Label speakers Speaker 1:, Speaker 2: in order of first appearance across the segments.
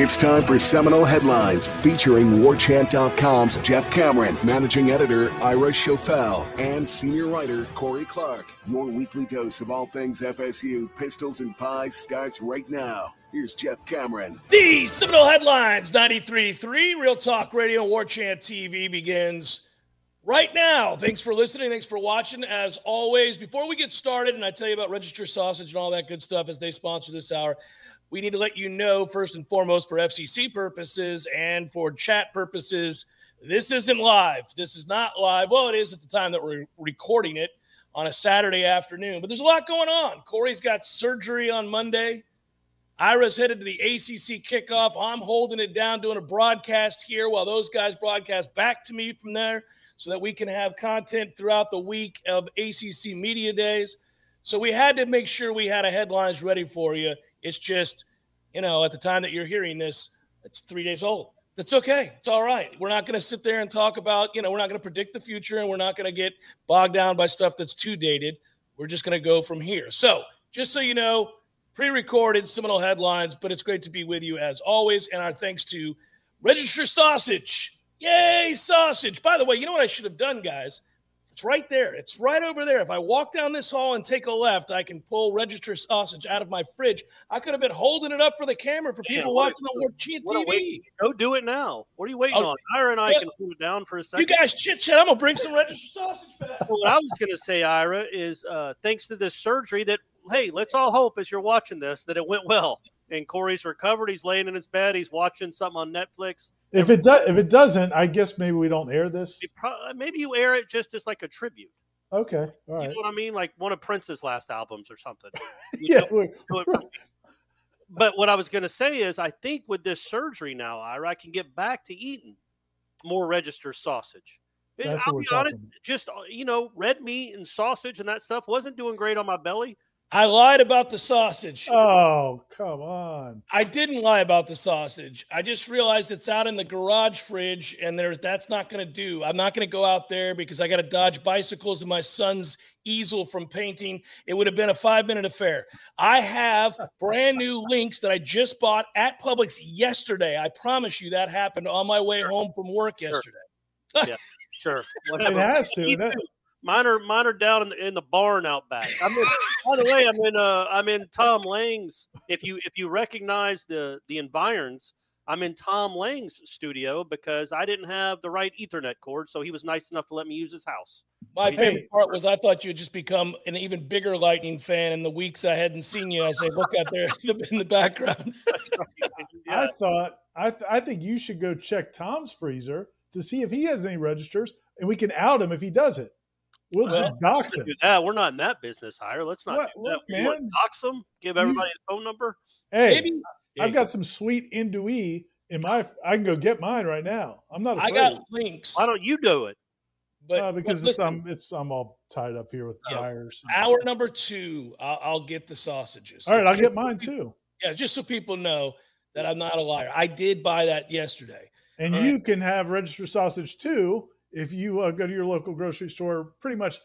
Speaker 1: It's time for Seminole Headlines featuring WarChant.com's Jeff Cameron, managing editor Ira Schoffel, and senior writer Corey Clark. Your weekly dose of all things FSU, pistols, and pies starts right now. Here's Jeff Cameron.
Speaker 2: The Seminole Headlines 93.3 Real Talk Radio War Chant TV begins right now. Thanks for listening. Thanks for watching. As always, before we get started, and I tell you about Register Sausage and all that good stuff as they sponsor this hour, we need to let you know first and foremost for FCC purposes and for chat purposes, this isn't live. This is not live. Well, it is at the time that we're recording it on a Saturday afternoon, but there's a lot going on. Corey's got surgery on Monday. Ira's headed to the ACC kickoff. I'm holding it down, doing a broadcast here while those guys broadcast back to me from there so that we can have content throughout the week of ACC Media Days. So we had to make sure we had a headlines ready for you. It's just, you know, at the time that you're hearing this, it's three days old. That's okay. It's all right. We're not going to sit there and talk about, you know, we're not going to predict the future and we're not going to get bogged down by stuff that's too dated. We're just going to go from here. So, just so you know, pre recorded Seminole headlines, but it's great to be with you as always. And our thanks to Register Sausage. Yay, sausage. By the way, you know what I should have done, guys? It's right there. It's right over there. If I walk down this hall and take a left, I can pull register sausage out of my fridge. I could have been holding it up for the camera for people watching on World TV.
Speaker 3: Go do it now. What are you waiting
Speaker 2: Oh,
Speaker 3: on? Ira and I
Speaker 2: yeah.
Speaker 3: can hold it down for a second.
Speaker 2: You guys chit chat. I'm gonna bring some register sausage back.
Speaker 3: So what I was going to say, Ira, is uh, thanks to this surgery that, hey, let's all hope as you're watching this that it went well. And Corey's recovered. He's laying in his bed. He's watching something on Netflix.
Speaker 4: If it does, if it doesn't, I guess maybe we don't air this.
Speaker 3: Pro- maybe you air it just as like a tribute.
Speaker 4: Okay, all
Speaker 3: You know what I mean? Like one of Prince's last albums or something.
Speaker 4: Yeah,
Speaker 3: know,
Speaker 4: we're-
Speaker 3: do it for- but what I was going to say is, I think with this surgery now, Ira, I can get back to eating more register sausage.
Speaker 4: That's
Speaker 3: I'll be honest,
Speaker 4: talking
Speaker 3: just uh, you know, red meat and sausage and that stuff wasn't doing great on my belly.
Speaker 2: I lied about the sausage.
Speaker 4: oh, come on.
Speaker 2: I didn't lie about the sausage. I just realized it's out in the garage fridge, and there that's not going to do. I'm not going to go out there because I got to dodge bicycles and my son's easel from painting. It would have been a five minute affair. I have brand new links that I just bought at Publix yesterday. I promise you that happened on my way home from work yesterday.
Speaker 3: Sure,
Speaker 4: It
Speaker 3: whatever.
Speaker 4: has to.
Speaker 3: Me
Speaker 4: That-
Speaker 3: Mine are mine are down in the, in the barn out back. I'm in, by the way, I'm in uh I'm in Tom Lang's. If you if you recognize the the environs, I'm in Tom Lang's studio because I didn't have the right Ethernet cord, so he was nice enough to let me use his house.
Speaker 2: My
Speaker 3: Hey.
Speaker 2: favorite part was I thought you'd just become an even bigger Lightning fan in the weeks I hadn't seen you as I look out there in the, in the background.
Speaker 3: Yeah.
Speaker 4: I thought I th- I think you should go check Tom's freezer to see if he has any registers, and we can out him if he does it. We'll
Speaker 2: Well,
Speaker 4: just dox him.
Speaker 3: do that. We're not in that business, Ira. Let's not
Speaker 4: What-
Speaker 3: do
Speaker 4: look,
Speaker 3: that. You
Speaker 4: man.
Speaker 3: dox them, give everybody a phone number.
Speaker 4: Hey,
Speaker 2: Maybe
Speaker 4: I've got some sweet andouille in my. I can go get mine right now. I'm not
Speaker 2: I
Speaker 4: afraid.
Speaker 2: got links.
Speaker 3: Why don't you do it?
Speaker 2: but
Speaker 4: Uh, because
Speaker 2: but
Speaker 4: it's I'm it's I'm all tied up here with
Speaker 2: Yeah.
Speaker 4: wires.
Speaker 2: hour number two, I'll, I'll get the sausages.
Speaker 4: All right, I'll
Speaker 2: Just
Speaker 4: get
Speaker 2: so
Speaker 4: mine
Speaker 2: people-
Speaker 4: too.
Speaker 2: Yeah, just so people know that I'm not a liar. I did buy that yesterday.
Speaker 4: And
Speaker 2: All
Speaker 4: you can have registered sausage too if you uh, go to your local grocery store, pretty much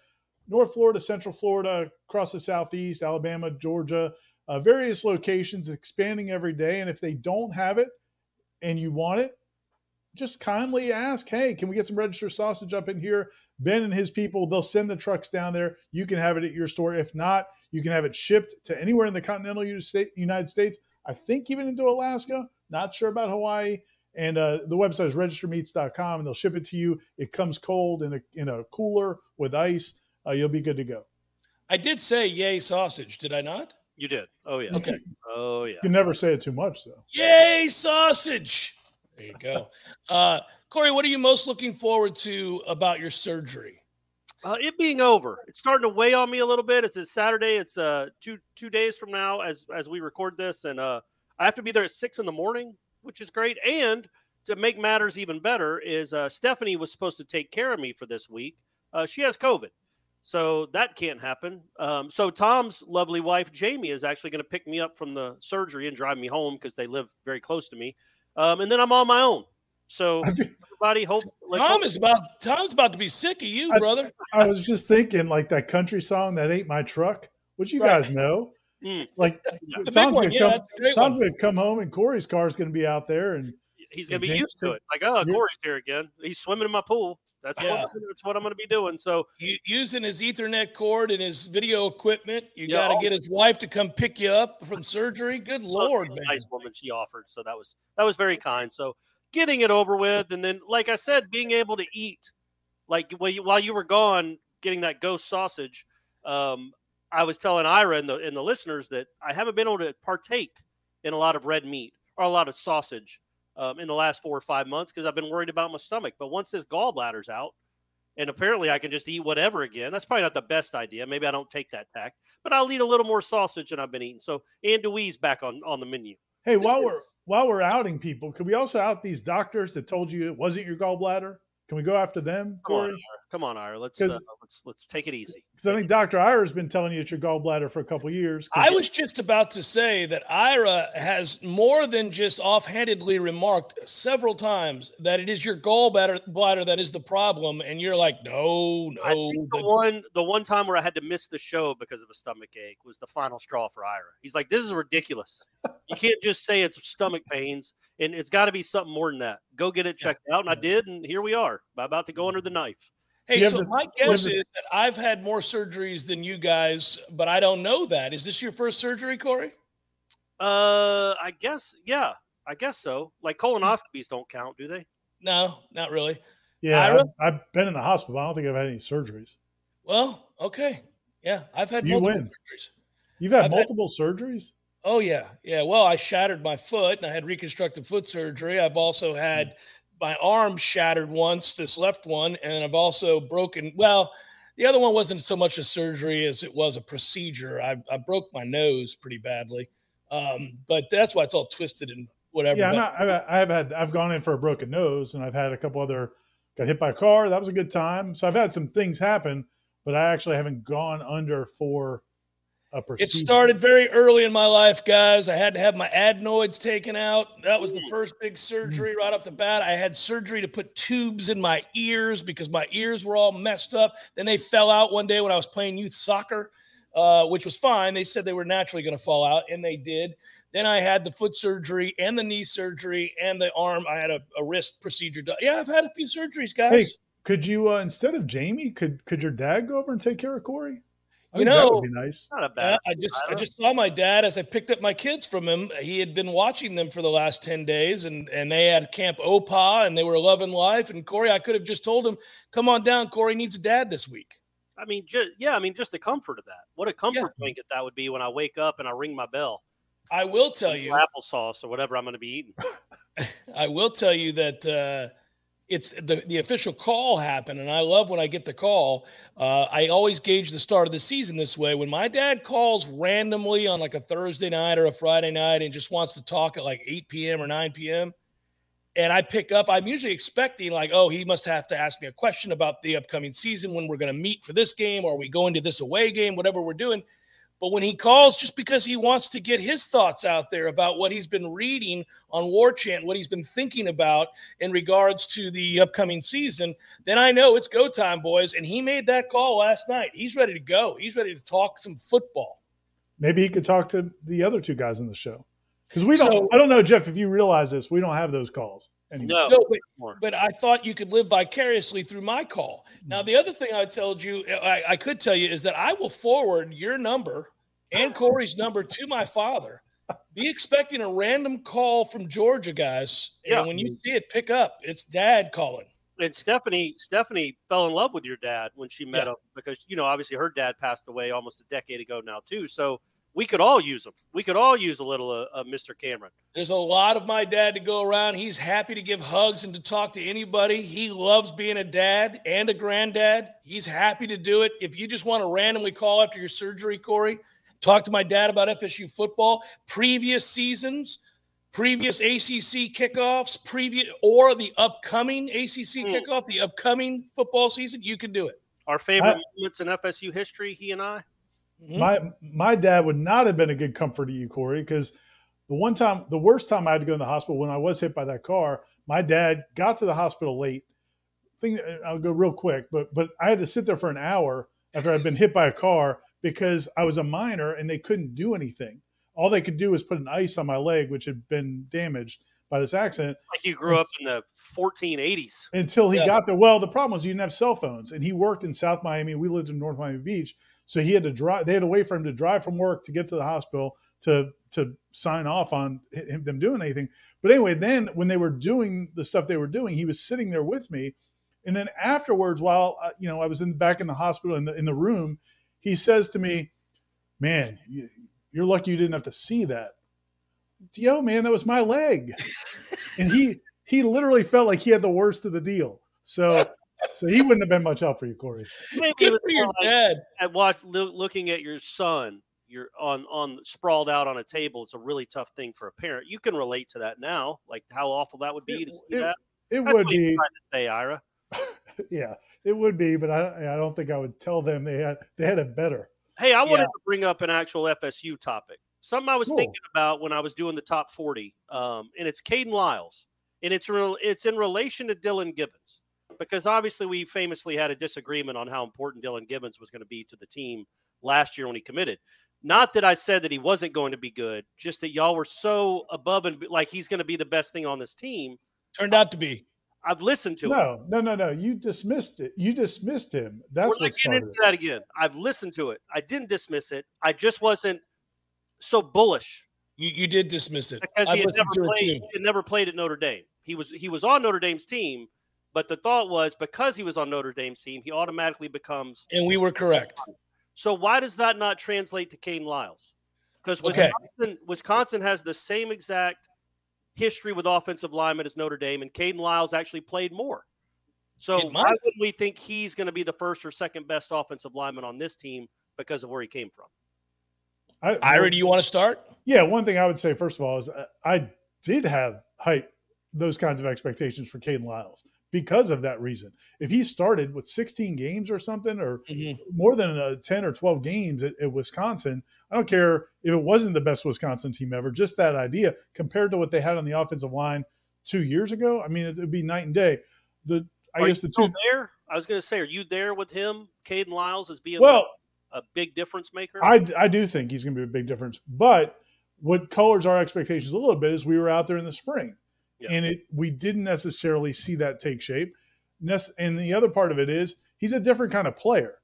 Speaker 4: North Florida, Central Florida, across the Southeast, Alabama, Georgia, uh, various locations expanding every day. And if they don't have it and you want it, just kindly ask, hey, can we get some registered sausage up in here? Ben and his people, they'll send the trucks down there. You can have it at your store. If not, you can have it shipped to anywhere in the continental United States. I think even into Alaska. Not sure about Hawaii And uh, the website is registermeats.com, and they'll ship it to you. It comes cold in a in a cooler with ice. Uh, you'll be good to go.
Speaker 2: I did say yay sausage, did I not?
Speaker 3: You did. Oh yeah.
Speaker 2: Okay.
Speaker 3: Oh yeah.
Speaker 4: You can never say it too much, though.
Speaker 2: Yay sausage! There you go. Uh, Corey, what are you most looking forward to about your surgery?
Speaker 3: Uh, it being over, it's starting to weigh on me a little bit. It's, it's Saturday. It's uh two two days from now as as we record this, and uh I have to be there at six in the morning, which is great. And to make matters even better, is uh, Stephanie was supposed to take care of me for this week. Uh, she has COVID, so that can't happen. Um, so Tom's lovely wife Jamie is actually going to pick me up from the surgery and drive me home because they live very close to me. Um, and then I'm on my own. So everybody hope. let's
Speaker 2: Tom
Speaker 3: hope-
Speaker 2: is about Tom's about to be sick of you,
Speaker 4: I-
Speaker 2: brother.
Speaker 4: I was just thinking, like that country song that ain't my truck, which you
Speaker 2: Right.
Speaker 4: guys know.
Speaker 3: Mm.
Speaker 4: Like
Speaker 3: Yeah.
Speaker 4: Tom's gonna
Speaker 2: yeah,
Speaker 4: come.
Speaker 2: that's
Speaker 4: Tom's gonna come home, and Corey's car is gonna be out there, and
Speaker 3: he's gonna be
Speaker 4: James
Speaker 3: used to it. Like, oh,
Speaker 4: You're-
Speaker 3: Corey's here again. He's swimming in my pool. That's
Speaker 2: Yeah.
Speaker 3: what that's what I'm gonna be doing. So
Speaker 2: U- using his Ethernet cord and his video equipment. You
Speaker 3: Yeah,
Speaker 2: got to get his wife to come pick you up from surgery. Good lord,
Speaker 3: she's
Speaker 2: man.
Speaker 3: nice woman she offered. So that was that was very kind. So getting it over with, and then like I said, being able to eat, like while you, while you were gone, getting that ghost sausage. Um, I was telling Ira and the and the listeners that I haven't been able to partake in a lot of red meat or a lot of sausage um, in the last four or five months because I've been worried about my stomach. But once this gallbladder's out, and apparently I can just eat whatever again. That's probably not the best idea. Maybe I don't take that tack, but I'll eat a little more sausage than I've been eating. So andouille's back on on the menu.
Speaker 4: hey,
Speaker 3: This
Speaker 4: while we're while we're outing people, could we also out these doctors that told you it wasn't your gallbladder? Can we go after them,
Speaker 3: Come on,
Speaker 4: Corey?
Speaker 3: Ira. Come on, Ira. Let's
Speaker 4: 'Cause-
Speaker 3: uh, let's let's take it easy.
Speaker 4: Because I think Doctor Ira's been telling you it's your gallbladder for a couple years.
Speaker 2: I was just about to say that Ira has more than just offhandedly remarked several times that it is your gallbladder bladder that is the problem, and you're like, no, no.
Speaker 3: I think the
Speaker 2: the-
Speaker 3: one the one time where I had to miss the show because of a stomach ache was the final straw for Ira. He's like, "This is ridiculous. You can't just say it's stomach pains, and it's got to be something more than that. Go get it checked out." And I did, and here we are, about to go under the knife.
Speaker 2: Hey, so
Speaker 4: the-
Speaker 2: my guess
Speaker 4: the-
Speaker 2: is that I've had more surgeries than you guys, but I don't know that. Is this your first surgery, Corey?
Speaker 3: Uh, I guess, yeah, I guess so. Like colonoscopies don't count, do they?
Speaker 2: No, not really.
Speaker 4: yeah,
Speaker 2: Ira?
Speaker 4: I've, I've been in the hospital. I don't think I've had any surgeries.
Speaker 2: Well, okay. Yeah, I've had
Speaker 4: You
Speaker 2: multiple
Speaker 4: win.
Speaker 2: surgeries.
Speaker 4: You've had
Speaker 2: I've had-
Speaker 4: multiple surgeries.
Speaker 2: Oh yeah, yeah. Well, I shattered my foot, and I had reconstructive foot surgery. I've also had my arm shattered once, this left one, and I've also broken. Well, the other one wasn't so much a surgery as it was a procedure. I, I broke my nose pretty badly, um, but that's why it's all twisted and whatever.
Speaker 4: Yeah, not, I've, I've had I've gone in for a broken nose, and I've had a couple other got hit by a car. That was a good time. So I've had some things happen, but I actually haven't gone under for.
Speaker 2: It started very early in my life, guys. I had to have my adenoids taken out. That was the first big surgery right off the bat. I had surgery to put tubes in my ears because my ears were all messed up. Then they fell out one day when I was playing youth soccer, uh, which was fine. They said they were naturally going to fall out, and they did. Then I had the foot surgery and the knee surgery and the arm. I had a, a wrist procedure done. Yeah, I've had a few surgeries, guys.
Speaker 4: Hey, could you uh, instead of Jamie, could could your dad go over and take care of Corey? I
Speaker 2: You
Speaker 4: think that
Speaker 2: know-
Speaker 4: would be nice.
Speaker 3: Not a
Speaker 2: Yeah,
Speaker 3: bad.
Speaker 2: I just I
Speaker 3: Ira.
Speaker 2: just saw my dad as I picked up my kids from him. He had been watching them for the last 10 days and and they had Camp Opa and they were loving life. And Corey, I could have just told him, come on down. Corey needs a dad this week.
Speaker 3: I mean, just, yeah, I mean, just the comfort of that. What a comfort blanket that would be when I wake up and I ring my bell.
Speaker 2: I will tell you,
Speaker 3: applesauce or whatever I'm going to be eating.
Speaker 2: I will tell you that uh it's the, the official call happened, and I love when I get the call. Uh, I always gauge the start of the season this way. When my dad calls randomly on like a Thursday night or a Friday night and just wants to talk at like 8 p.m. or 9 p.m., and I pick up, I'm usually expecting like, oh, he must have to ask me a question about the upcoming season when we're going to meet for this game or we go into this away game, whatever we're doing. But when he calls, just because he wants to get his thoughts out there about what he's been reading on War Chant, what he's been thinking about in regards to the upcoming season, then I know it's go time, boys. And he made that call last night. He's ready to go. He's ready to talk some football.
Speaker 4: Maybe he could talk to the other two guys in the show because we don't.
Speaker 2: So-
Speaker 4: I don't know, Jeff, if you realize this, we don't have those calls anymore.
Speaker 3: No,
Speaker 2: No, but, but I thought you could live vicariously through my call. Now, hmm. the other thing I told you, I, I could tell you, is that I will forward your number and Corey's number to my father be expecting a random call from Georgia, guys. And
Speaker 3: Yeah.
Speaker 2: when you see it, pick up. It's dad calling.
Speaker 3: and Stephanie Stephanie fell in love with your dad when she met
Speaker 2: Yeah.
Speaker 3: him because you know obviously her dad passed away almost a decade ago now too. So we could all use him. We could all use a little uh, uh, Mr. Cameron.
Speaker 2: There's a lot of my dad to go around. He's happy to give hugs and to talk to anybody. He loves being a dad and a granddad. He's happy to do it. If you just want to randomly call after your surgery, Corey, talk to my dad about FSU football, previous seasons, previous ACC kickoffs, previous or the upcoming ACC
Speaker 3: Hmm.
Speaker 2: kickoff, the upcoming football season, you can do it.
Speaker 3: Our favorite
Speaker 4: I-
Speaker 3: moments in FSU history, he and I.
Speaker 2: Mhm.
Speaker 4: My my dad would not have been a good comfort to you, Corey, because the one time, the worst time I had to go in the hospital when I was hit by that car, my dad got to the hospital late. Thing, I'll go real quick, but but I had to sit there for an hour after I'd been hit by a car because I was a minor and they couldn't do anything. All they could do was put an ice on my leg, which had been damaged by this accident.
Speaker 3: Like you grew up in the 1480s.
Speaker 4: until he
Speaker 2: Yeah.
Speaker 4: got there. Well, the problem was you didn't have cell phones, and he worked in South Miami. We lived in North Miami Beach, so he had to drive. They had to wait for him to drive from work to get to the hospital to to sign off on him, them doing anything. But anyway, then when they were doing the stuff they were doing, he was sitting there with me, and then afterwards, while uh, you know I was in back in the hospital in the in the room, he says to me, "Man, you, you're lucky you didn't have to see that." Yo, man, that was my leg, and he he literally felt like he had the worst of the deal. So so he wouldn't have been much help for you, Corey.
Speaker 3: Maybe it
Speaker 2: Good
Speaker 3: was
Speaker 2: for your
Speaker 3: like
Speaker 2: dad.
Speaker 3: at watch loo- looking at your son. You're on on sprawled out on a table. It's a really tough thing for a parent. You can relate to that now, like how awful that would be
Speaker 4: It-
Speaker 3: to see
Speaker 4: it
Speaker 3: that.
Speaker 4: It
Speaker 3: That's
Speaker 4: would
Speaker 3: what
Speaker 4: be,
Speaker 3: trying to say, Ira.
Speaker 4: yeah, it would be, but I I don't think I would tell them they had they had it better.
Speaker 3: Hey, I wanted
Speaker 2: Yeah.
Speaker 3: to bring up an actual FSU topic. Something I was
Speaker 4: Cool.
Speaker 3: thinking about when I was doing the top 40, um, and it's Kayden Lyles, and it's real. It's in relation to Dillan Gibbons because obviously we famously had a disagreement on how important Dillan Gibbons was going to be to the team last year when he committed. Not that I said that he wasn't going to be good, just that y'all were so above and like he's going to be the best thing on this team.
Speaker 2: Turned out to be.
Speaker 3: I've listened to him.
Speaker 4: No, no, no, no. You dismissed it. You dismissed him. That's
Speaker 3: We're
Speaker 4: what
Speaker 3: not getting
Speaker 4: started
Speaker 3: into that again. I've listened to it. I didn't dismiss it. I just wasn't so bullish
Speaker 2: You, you did dismiss it.
Speaker 3: because
Speaker 2: I've
Speaker 3: he had never
Speaker 2: to
Speaker 3: played.
Speaker 2: too.
Speaker 3: He had never played at Notre Dame. He was he was on Notre Dame's team, but the thought was because he was on Notre Dame's team, he automatically becomes.
Speaker 2: And we were correct.
Speaker 3: So why does that not translate to Kane Lyles? Because
Speaker 2: Okay.
Speaker 3: Wisconsin, Wisconsin has the same exact history with offensive linemen as Notre Dame, and Kayden Lyles actually played more. So why wouldn't we think he's going to be the first or second best offensive lineman on this team because of where he came from?
Speaker 4: I,
Speaker 2: Ira, do you want to start?
Speaker 4: Yeah, one thing I would say first of all is uh, I did have hype those kinds of expectations for Kayden Lyles because of that reason. If he started with 16 games or something, or
Speaker 2: Mhm.
Speaker 4: more than uh, 10 or 12 games at, at Wisconsin, I don't care if it wasn't the best Wisconsin team ever. Just that idea compared to what they had on the offensive line two years ago. I mean, it would be night and day. The I
Speaker 3: Are
Speaker 4: guess
Speaker 3: you
Speaker 4: the
Speaker 3: still
Speaker 4: two.
Speaker 3: there? I was going to say, are you there with him, Kayden Lyles, as being
Speaker 4: Well,
Speaker 3: a big difference maker?
Speaker 4: I, I do think he's going to be a big difference. But what colors our expectations a little bit is we were out there in the spring, And it we didn't necessarily see that take shape. And the other part of it is he's a different kind of player.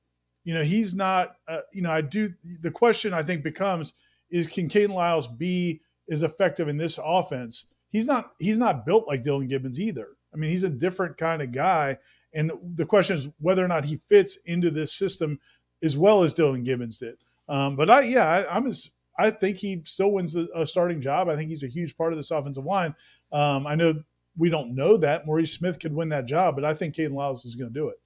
Speaker 4: You know, he's not. Uh, you know, I do. The question I think becomes is can Kayden Lyles be as effective in this offense? He's not. He's not built like Dillan Gibbons either. I mean, he's a different kind of guy. And the question is whether or not he fits into this system as well as Dillan Gibbons did. Um, but I, yeah, I, I'm as I think he still wins a, a starting job. I think he's a huge part of this offensive line. Um, I know we don't know that Maurice Smith could win that job, but I think Kayden Lyles is going to do it.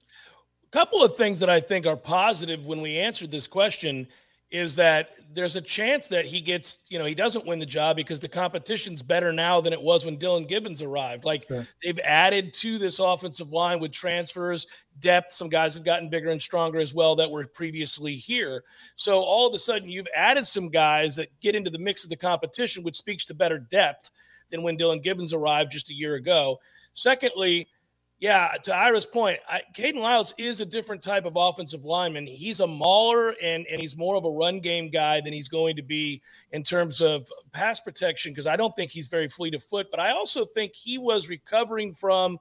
Speaker 2: A couple of things that I think are positive when we answered this question is that there's a chance that he gets, you know, he doesn't win the job because the competition's better now than it was when Dillan Gibbons arrived. Like
Speaker 4: Sure.
Speaker 2: they've added to this offensive line with transfers, depth. Some guys have gotten bigger and stronger as well that were previously here. So all of a sudden, you've added some guys that get into the mix of the competition, which speaks to better depth than when Dillan Gibbons arrived just a year ago. Secondly, yeah, to Ira's point, I, Kayden Lyles is a different type of offensive lineman. He's a mauler and, and he's more of a run game guy than he's going to be in terms of pass protection because I don't think he's very fleet of foot. But I also think he was recovering from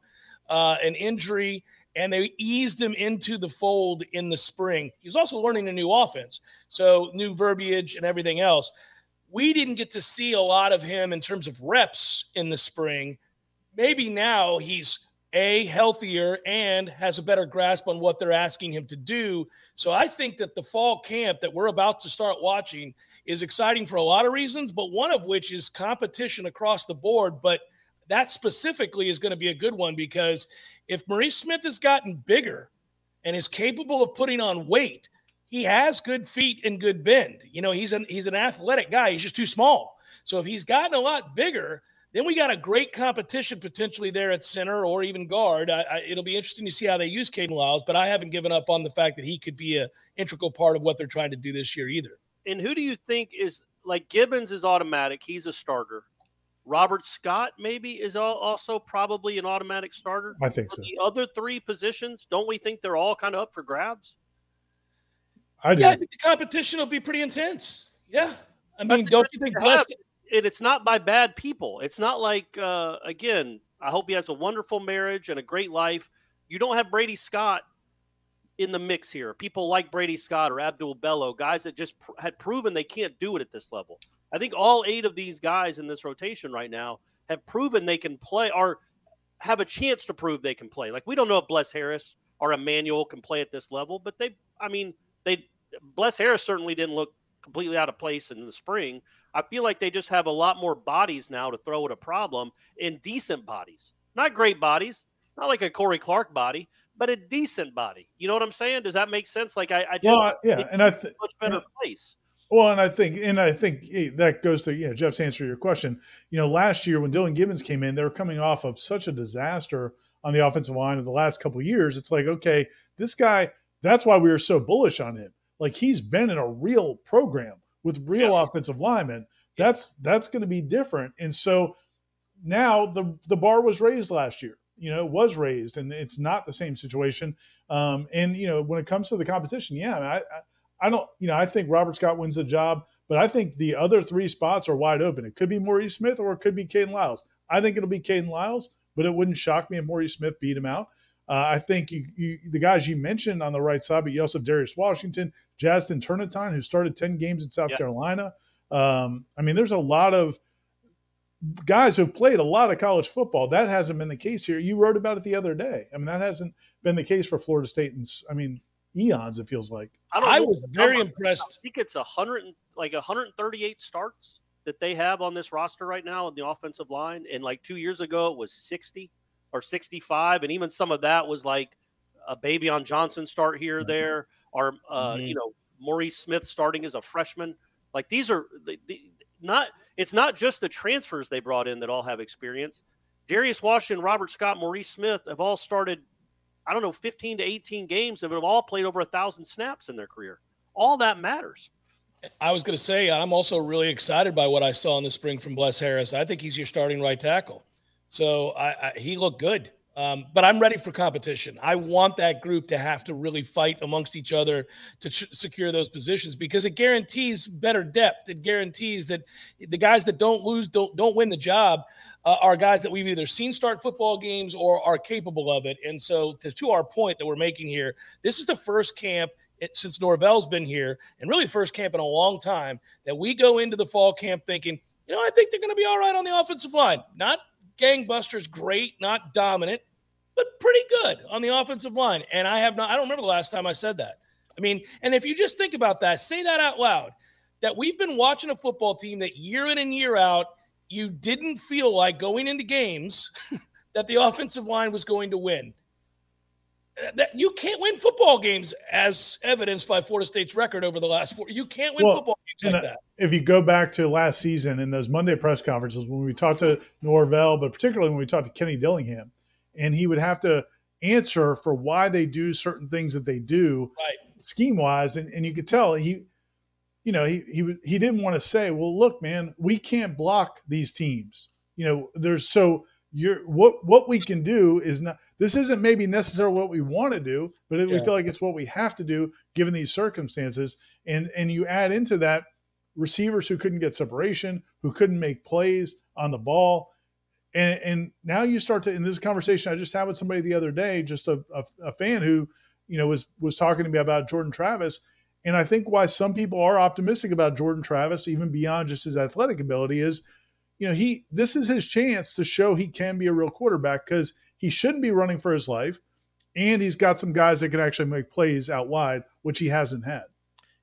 Speaker 2: uh, an injury and they eased him into the fold in the spring. He was also learning a new offense, so new verbiage and everything else. we didn't get to see a lot of him in terms of reps in the spring. Maybe now he's a healthier and has a better grasp on what they're asking him to do. So I think that the fall camp that we're about to start watching is exciting for a lot of reasons, but one of which is competition across the board. But that specifically is going to be a good one because if Maurice Smith has gotten bigger and is capable of putting on weight, he has good feet and good bend. You know, he's an he's an athletic guy. He's just too small. So if he's gotten a lot bigger, then we got a great competition potentially there at center or even guard. I, I, it'll be interesting to see how they use Kayden Lyles, but I haven't given up on the fact that he could be a integral part of what they're trying to do this year either.
Speaker 3: And who do you think is like Gibbons is automatic? He's a starter. Robert Scott maybe is also probably an automatic starter.
Speaker 4: I think so.
Speaker 3: The other three positions, don't we think they're all kind of up for grabs?
Speaker 4: I do.
Speaker 2: Yeah, I think the competition will be pretty intense. Yeah. I mean, don't you think Bless
Speaker 3: and it's not by bad people. It's not like uh, again. I hope he has a wonderful marriage and a great life. You don't have Brady Scott in the mix here. People like Brady Scott or Abdul Bello, guys that just pr- had proven they can't do it at this level. I think all eight of these guys in this rotation right now have proven they can play or have a chance to prove they can play. Like we don't know if Bless Harris or Emmanuel can play at this level, but they, I mean, they Bless Harris certainly didn't look completely out of place in the spring. I feel like they just have a lot more bodies now to throw at a problem and decent bodies. Not great bodies, not like a Corey Clark body, but a decent body. You know what I'm saying? Does that make sense? Like I, I just
Speaker 4: well, yeah, and I think
Speaker 3: much better place.
Speaker 4: Well, and I think, and I think that goes to you know Jeff's answer to your question. You know, last year when Dillan Gibbons came in, they were coming off of such a disaster on the offensive line of the last couple years. It's like, okay, this guy. That's why we were so bullish on him like he's been in a real program with real yeah. offensive linemen. That's that's going to be different. And so now the the bar was raised last year. You know, it was raised, and it's not the same situation. Um, and you know, when it comes to the competition, yeah, I, I, I don't, you know, I think Robert Scott wins the job, but I think the other three spots are wide open. It could be Maurice Smith or it could be Kayden Lyles. I think it'll be Kayden Lyles, but it wouldn't shock me if Maurice Smith beat him out. Uh, I think you, you, the guys you mentioned on the right side, but you also have Darius Washington, Jazston Turnetine, who started 10 games in South yep. Carolina. Um, I mean, there's a lot of guys who've played a lot of college football. That hasn't been the case here. You wrote about it the other day. I mean, that hasn't been the case for Florida State. And I mean, eons, it feels like.
Speaker 2: I, I was very impressed.
Speaker 3: I think it's 100, like 138 starts that they have on this roster right now on the offensive line. And like two years ago, it was 60 or 65. And even some of that was like a Baveon Johnson start here or mm-hmm. there or uh, mm-hmm. you know Maurice Smith starting as a freshman. Like these are the, the, not. It's not just the transfers they brought in that all have experience. Darius Washington, Robert Scott, Maurice Smith have all started. I don't know, 15 to 18 games and have all played over a thousand snaps in their career. All that matters.
Speaker 2: I was going to say, I'm also really excited by what I saw in the spring from Bless Harris. I think he's your starting right tackle. So I, I, he looked good. Um, but I'm ready for competition. I want that group to have to really fight amongst each other to ch- secure those positions because it guarantees better depth. It guarantees that the guys that don't lose, don't don't win the job, uh, are guys that we've either seen start football games or are capable of it. And so, to, to our point that we're making here, this is the first camp since Norvell's been here, and really the first camp in a long time that we go into the fall camp thinking, you know, I think they're going to be all right on the offensive line. Not gangbusters great, not dominant, but pretty good on the offensive line. And I have not, I don't remember the last time I said that. I mean, and if you just think about that, say that out loud that we've been watching a football team that year in and year out, you didn't feel like going into games that the offensive line was going to win. That you can't win football games as evidenced by Florida State's record over the last four. You can't win well, football games like that.
Speaker 4: If you go back to last season in those Monday press conferences when we talked to Norvell, but particularly when we talked to Kenny Dillingham, and he would have to answer for why they do certain things that they do
Speaker 2: right.
Speaker 4: scheme wise, and, and you could tell he, you know, he he he didn't want to say, well, look, man, we can't block these teams. You know, there's so you're what what we can do is not this isn't maybe necessarily what we want to do, but it, yeah. we feel like it's what we have to do given these circumstances. And and you add into that receivers who couldn't get separation, who couldn't make plays on the ball. And, and now you start to in this conversation I just had with somebody the other day, just a, a, a fan who, you know, was was talking to me about Jordan Travis, And I think why some people are optimistic about Jordan Travis, even beyond just his athletic ability, is you know, he this is his chance to show he can be a real quarterback because he shouldn't be running for his life. And he's got some guys that can actually make plays out wide, which he hasn't had.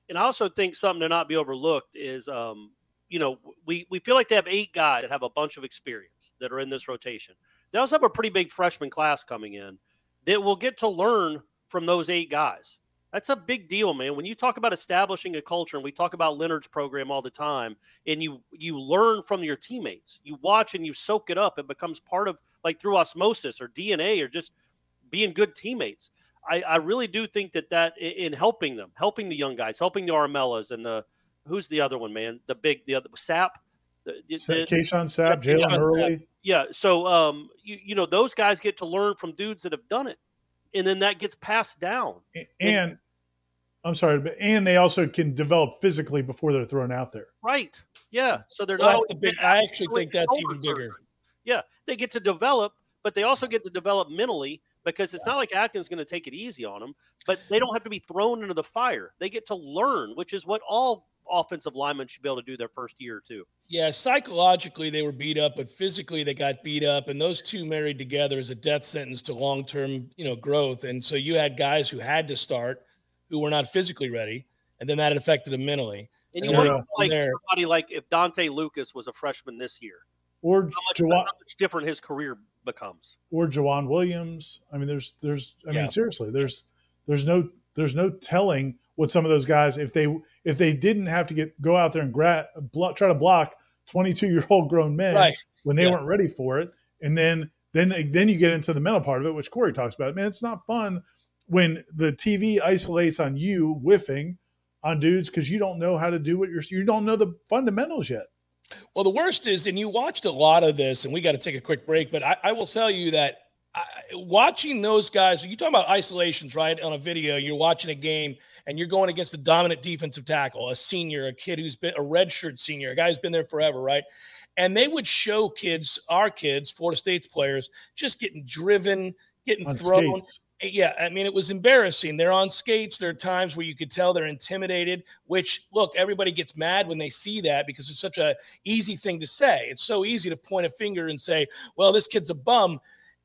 Speaker 3: And I also think something to not be overlooked is, um, you know, we, we feel like they have eight guys that have a bunch of experience that are in this rotation. They also have a pretty big freshman class coming in that will get to learn from those eight guys. That's a big deal, man. When you talk about establishing a culture, and we talk about Leonard's program all the time, and you you learn from your teammates, you watch and you soak it up. It becomes part of like through osmosis or DNA or just being good teammates. I, I really do think that that in helping them, helping the young guys, helping the Armellas and the who's the other one, man, the big the other Sapp,
Speaker 4: the, Sapp, Jalen Early.
Speaker 3: Yeah, so um, you you know those guys get to learn from dudes that have done it and then that gets passed down.
Speaker 4: And, and I'm sorry, but and they also can develop physically before they're thrown out there.
Speaker 3: Right. Yeah. So they're
Speaker 2: well, not. The big, I actually think that's even bigger.
Speaker 3: Yeah, they get to develop, but they also get to develop mentally because it's not like Atkins is going to take it easy on them, but they don't have to be thrown into the fire. They get to learn, which is what all offensive linemen should be able to do their first year or two.
Speaker 2: Yeah, psychologically they were beat up, but physically they got beat up, and those two married together is a death sentence to long-term, you know, growth. And so you had guys who had to start who were not physically ready, and then that affected them mentally.
Speaker 3: And, and you want like there, somebody like if Dontae Lucas was a freshman this year,
Speaker 4: or
Speaker 3: how much, Jawan, how much different his career becomes,
Speaker 4: or Jauan Williams. I mean, there's, there's, I yeah. mean, seriously, there's, there's no, there's no telling what some of those guys if they if they didn't have to get go out there and gra- block, try to block 22 year old grown men
Speaker 2: right.
Speaker 4: when they yeah. weren't ready for it, and then then then you get into the mental part of it, which Corey talks about. Man, it's not fun when the TV isolates on you whiffing on dudes because you don't know how to do what you're you don't know the fundamentals yet.
Speaker 2: Well, the worst is, and you watched a lot of this, and we got to take a quick break, but I, I will tell you that I, watching those guys, you talk about isolations, right? On a video, you're watching a game and you're going against a dominant defensive tackle, a senior, a kid who's been a redshirt senior, a guy who's been there forever, right? And they would show kids, our kids, Florida State's players, just getting driven, getting On thrown. Skates. Yeah, I mean, it was embarrassing. They're on skates. There are times where you could tell they're intimidated, which, look, everybody gets mad when they see that because it's such a easy thing to say. It's so easy to point a finger and say, well, this kid's a bum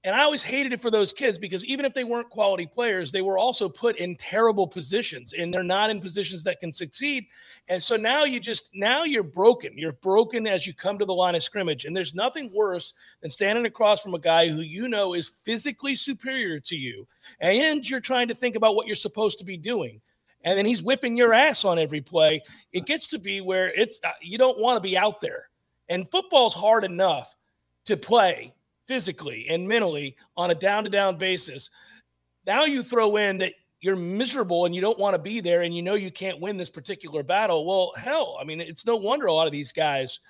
Speaker 2: and I always hated it for those kids because even if they weren't quality players, they were also put in terrible positions and they're not in positions that can succeed. And so now you just, now you're broken. You're broken as you come to the line of scrimmage. And there's nothing worse than standing across from a guy who you know is physically superior to you. And you're trying to think about what you're supposed to be doing. And then he's whipping your ass on every play. It gets to be where it's, uh, you don't want to be out there. And football's hard enough to play physically and mentally on a down to down basis. Now you throw in that you're miserable and you don't want to be there and you know you can't win this particular battle. Well, hell, I mean, it's no wonder a lot of these guys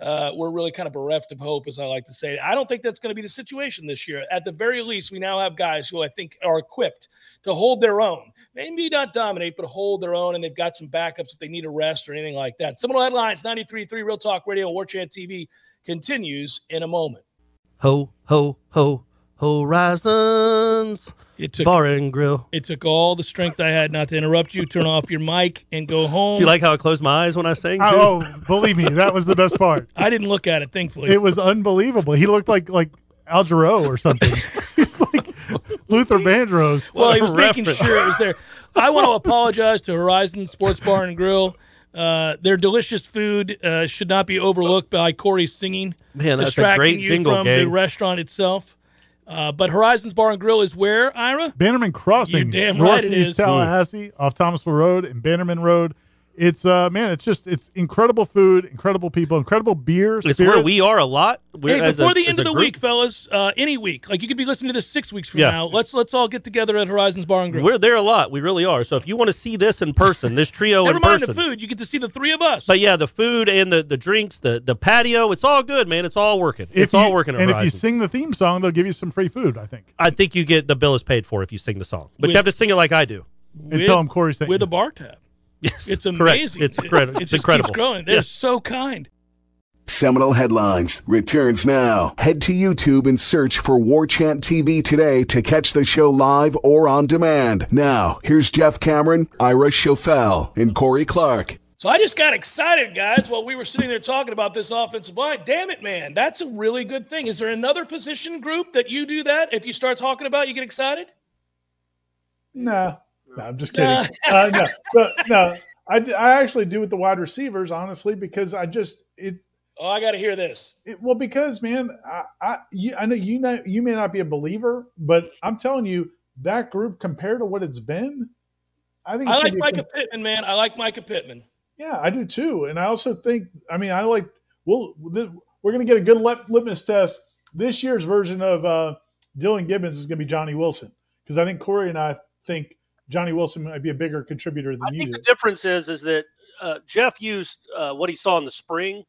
Speaker 2: uh, were really kind of bereft of hope, as I like to say. I don't think that's going to be the situation this year. At the very least, we now have guys who I think are equipped to hold their own. Maybe not dominate, but hold their own, and they've got some backups if they need a rest or anything like that. Seminole Headlines 93.3 Real Talk Radio, War Chant TV continues in a moment.
Speaker 5: Ho, ho, ho, horizons. It took, Bar and grill.
Speaker 2: It took all the strength I had not to interrupt you, turn off your mic, and go home.
Speaker 5: Do you like how I closed my eyes when I sang? Oh, too?
Speaker 4: Oh, believe me, that was the best part.
Speaker 2: I didn't look at it, thankfully.
Speaker 4: It was unbelievable. He looked like like Al Jarreau or something. He's like Luther Vandross.
Speaker 2: Well, he was making sure it was there. I want to apologize to Horizon Sports Bar and Grill. Uh, their delicious food uh, should not be overlooked by Corey's singing,
Speaker 5: Man, that's distracting a great
Speaker 2: you
Speaker 5: jingle,
Speaker 2: from
Speaker 5: gang.
Speaker 2: the restaurant itself. Uh, but Horizons Bar and Grill is where, Ira?
Speaker 4: Bannerman Crossing.
Speaker 2: You're damn right it
Speaker 4: is. Tallahassee, off Thomasville Road and Bannerman Road it's uh man, it's just it's incredible food, incredible people, incredible beer.
Speaker 5: It's where we are a lot.
Speaker 2: We're, hey, before a, the end of the group. week, fellas, uh, any week, like you could be listening to this six weeks from yeah. now. Let's let's all get together at Horizons Bar and Grill.
Speaker 5: We're there a lot. We really are. So if you want to see this in person, this trio
Speaker 2: Never
Speaker 5: in
Speaker 2: mind
Speaker 5: person,
Speaker 2: the food, you get to see the three of us.
Speaker 5: But yeah, the food and the the drinks, the the patio, it's all good, man. It's all working. If it's you, all working.
Speaker 4: and
Speaker 5: Horizons.
Speaker 4: if you sing the theme song, they'll give you some free food. I think.
Speaker 5: I think you get the bill is paid for if you sing the song, but with, you have to sing it like I do.
Speaker 4: And with, tell them Corey
Speaker 2: with a bar tab.
Speaker 5: Yes,
Speaker 2: it's amazing.
Speaker 5: Correct. It's incredible.
Speaker 2: It, it
Speaker 5: incredible.
Speaker 2: Keeps growing. They're yes. so kind.
Speaker 1: Seminole Headlines returns now. Head to YouTube and search for War Chant TV today to catch the show live or on demand. Now, here's Jeff Cameron, Ira Schoffel, and Corey Clark.
Speaker 2: So I just got excited, guys, while we were sitting there talking about this offensive line. Damn it, man. That's a really good thing. Is there another position group that you do that? If you start talking about, you get excited?
Speaker 4: No, no, I'm just kidding. uh, no, but, no, I, I actually do with the wide receivers, honestly, because I just it.
Speaker 2: Oh, I got to hear this.
Speaker 4: It, well, because man, I I, you, I know you know you may not be a believer, but I'm telling you that group compared to what it's been, I think
Speaker 2: I like Mycah Pittman, man. I like Mycah Pittman.
Speaker 4: Yeah, I do too, and I also think. I mean, I like. We'll we're going to get a good litmus test. This year's version of uh, Dillan Gibbons is going to be Johnny Wilson because I think Corey and I think Johnny Wilson might be a bigger contributor than
Speaker 3: I
Speaker 4: you.
Speaker 3: I think do. the difference is is that uh, Jeff used uh, what he saw in the spring.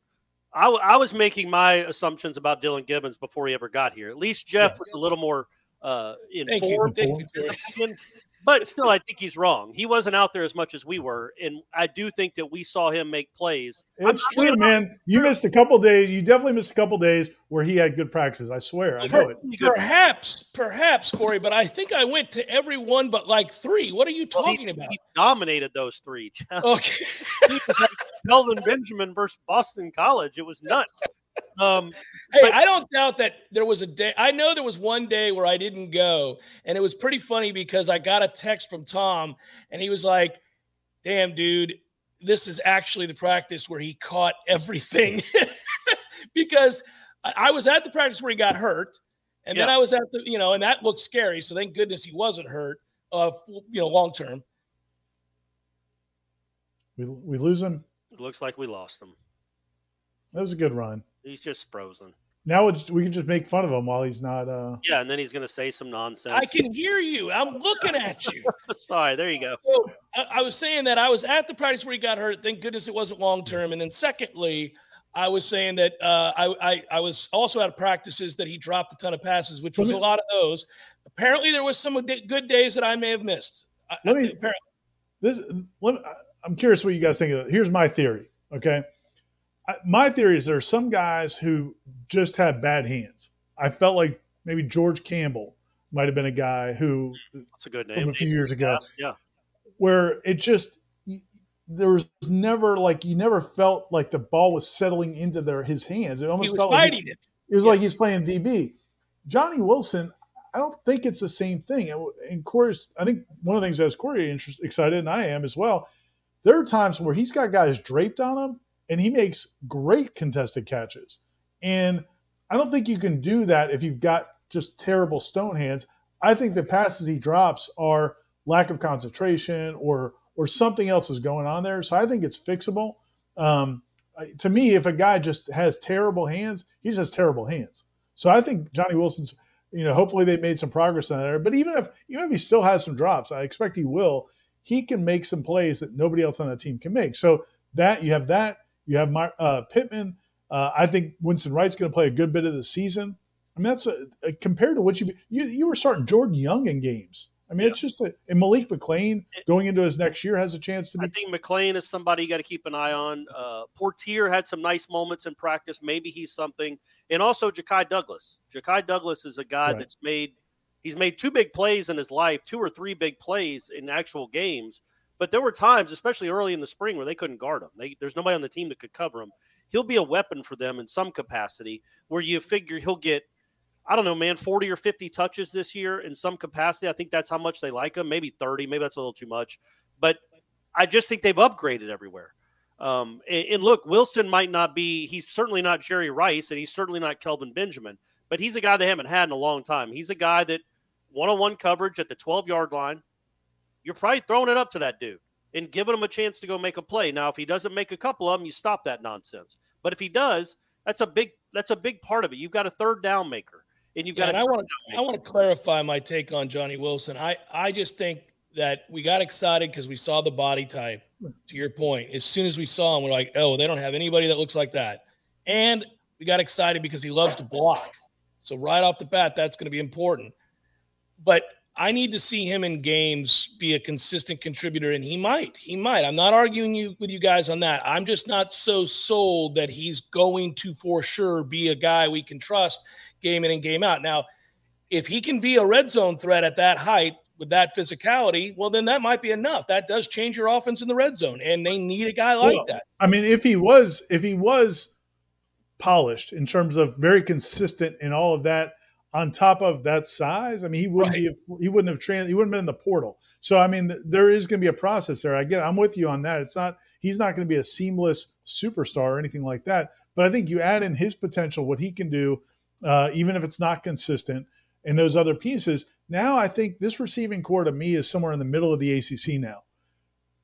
Speaker 3: I, w- I was making my assumptions about Dillan Gibbons before he ever got here. At least Jeff yeah. was a little more uh, informed.
Speaker 2: Thank you.
Speaker 3: But still, I think he's wrong. He wasn't out there as much as we were, and I do think that we saw him make plays.
Speaker 4: It's I'm, true, man. You missed a couple days. You definitely missed a couple days where he had good practices. I swear, I know it.
Speaker 2: Perhaps, perhaps, Corey, but I think I went to every one but like three. What are you talking
Speaker 3: he,
Speaker 2: about?
Speaker 3: He dominated those three.
Speaker 2: okay,
Speaker 3: Kelvin Benjamin versus Boston College. It was nuts. Um,
Speaker 2: hey, but, I don't doubt that there was a day. I know there was one day where I didn't go, and it was pretty funny because I got a text from Tom, and he was like, "Damn, dude, this is actually the practice where he caught everything," because I was at the practice where he got hurt, and yeah. then I was at the, you know, and that looked scary. So thank goodness he wasn't hurt, uh, you know, long term.
Speaker 4: We we lose him.
Speaker 3: It looks like we lost him.
Speaker 4: That was a good run.
Speaker 3: He's just frozen.
Speaker 4: Now we can just make fun of him while he's not. uh
Speaker 3: Yeah, and then he's going to say some nonsense.
Speaker 2: I can hear you. I'm looking at you.
Speaker 3: Sorry, there you go.
Speaker 2: So I, I, was saying that I was at the practice where he got hurt. Thank goodness it wasn't long term. And then secondly, I was saying that uh, I, I, I was also at practices that he dropped a ton of passes, which was me, a lot of those. Apparently, there was some good days that I may have missed.
Speaker 4: Let me. Apparently. This. Let me, I'm curious what you guys think of. It. Here's my theory. Okay my theory is there are some guys who just have bad hands. I felt like maybe George Campbell might have been a guy who
Speaker 3: that's a good name
Speaker 4: from a few years ago.
Speaker 3: Yeah,
Speaker 4: where it just there was never like you never felt like the ball was settling into their his hands. It almost felt like he,
Speaker 2: it.
Speaker 4: It was like he's playing DB. Johnny Wilson, I don't think it's the same thing. And Corey's, I think one of the things that has Corey interest, excited, and I am as well. There are times where he's got guys draped on him, and he makes great contested catches. And I don't think you can do that if you've got just terrible stone hands. I think the passes he drops are lack of concentration or or something else is going on there. So I think it's fixable. Um, to me, if a guy just has terrible hands, he just has terrible hands. So I think Johnny Wilson's, you know, hopefully they made some progress on there. But even if even if he still has some drops, I expect he will. He can make some plays that nobody else on that team can make. So that you have that. You have my, uh, Pittman. Uh, I think Winston Wright's going to play a good bit of the season. I mean, that's a, a, compared to what you, you you were starting Jordan Young in games. I mean, yeah. it's just a, and Malik McClain going into his next year has a chance to be.
Speaker 3: I think McClain is somebody you got to keep an eye on. Uh, Poitier had some nice moments in practice. Maybe he's something. And also Ja'Khi Douglas. Ja'Khi Douglas is a guy right. that's made he's made two big plays in his life, two or three big plays in actual games. But there were times, especially early in the spring, where they couldn't guard him. They, there's nobody on the team that could cover him. He'll be a weapon for them in some capacity, where you figure he'll get, I don't know, man, 40 or 50 touches this year in some capacity. I think that's how much they like him. Maybe 30. Maybe that's a little too much. But I just think they've upgraded everywhere. Um, and, and, look, Wilson might not be, he's certainly not Jerry Rice, and he's certainly not Kelvin Benjamin, but he's a guy they haven't had in a long time. He's a guy that one on one coverage at the 12 yard line, you're probably throwing it up to that dude and giving him a chance to go make a play. Now, if he doesn't make a couple of them, you stop that nonsense. But if he does, that's a big that's a big part of it. You've got a third down maker, and you've got.
Speaker 2: Yeah, I want to I want to clarify my take on Johnny Wilson. I I just think that we got excited because we saw the body type. To your point, as soon as we saw him, we're like, oh, they don't have anybody that looks like that, and we got excited because he loves to block. So right off the bat, that's going to be important. But I need to see him in games be a consistent contributor, and he might. He might. I'm not arguing you with you guys on that. I'm just not so sold that he's going to for sure be a guy we can trust game in and game out. Now, if he can be a red zone threat at that height with that physicality, well, then that might be enough. That does change your offense in the red zone, and they need a guy like well, that.
Speaker 4: I mean, if he was, if he was polished in terms of very consistent in all of that on top of that size, I mean, he wouldn't right. be he wouldn't have trans he wouldn't have been in the portal. So I mean, there is going to be a process there. I get, I'm with you on that. It's not he's not going to be a seamless superstar or anything like that. But I think you add in his potential, what he can do, uh, even if it's not consistent, and those other pieces. Now I think this receiving core to me is somewhere in the middle of the ACC now.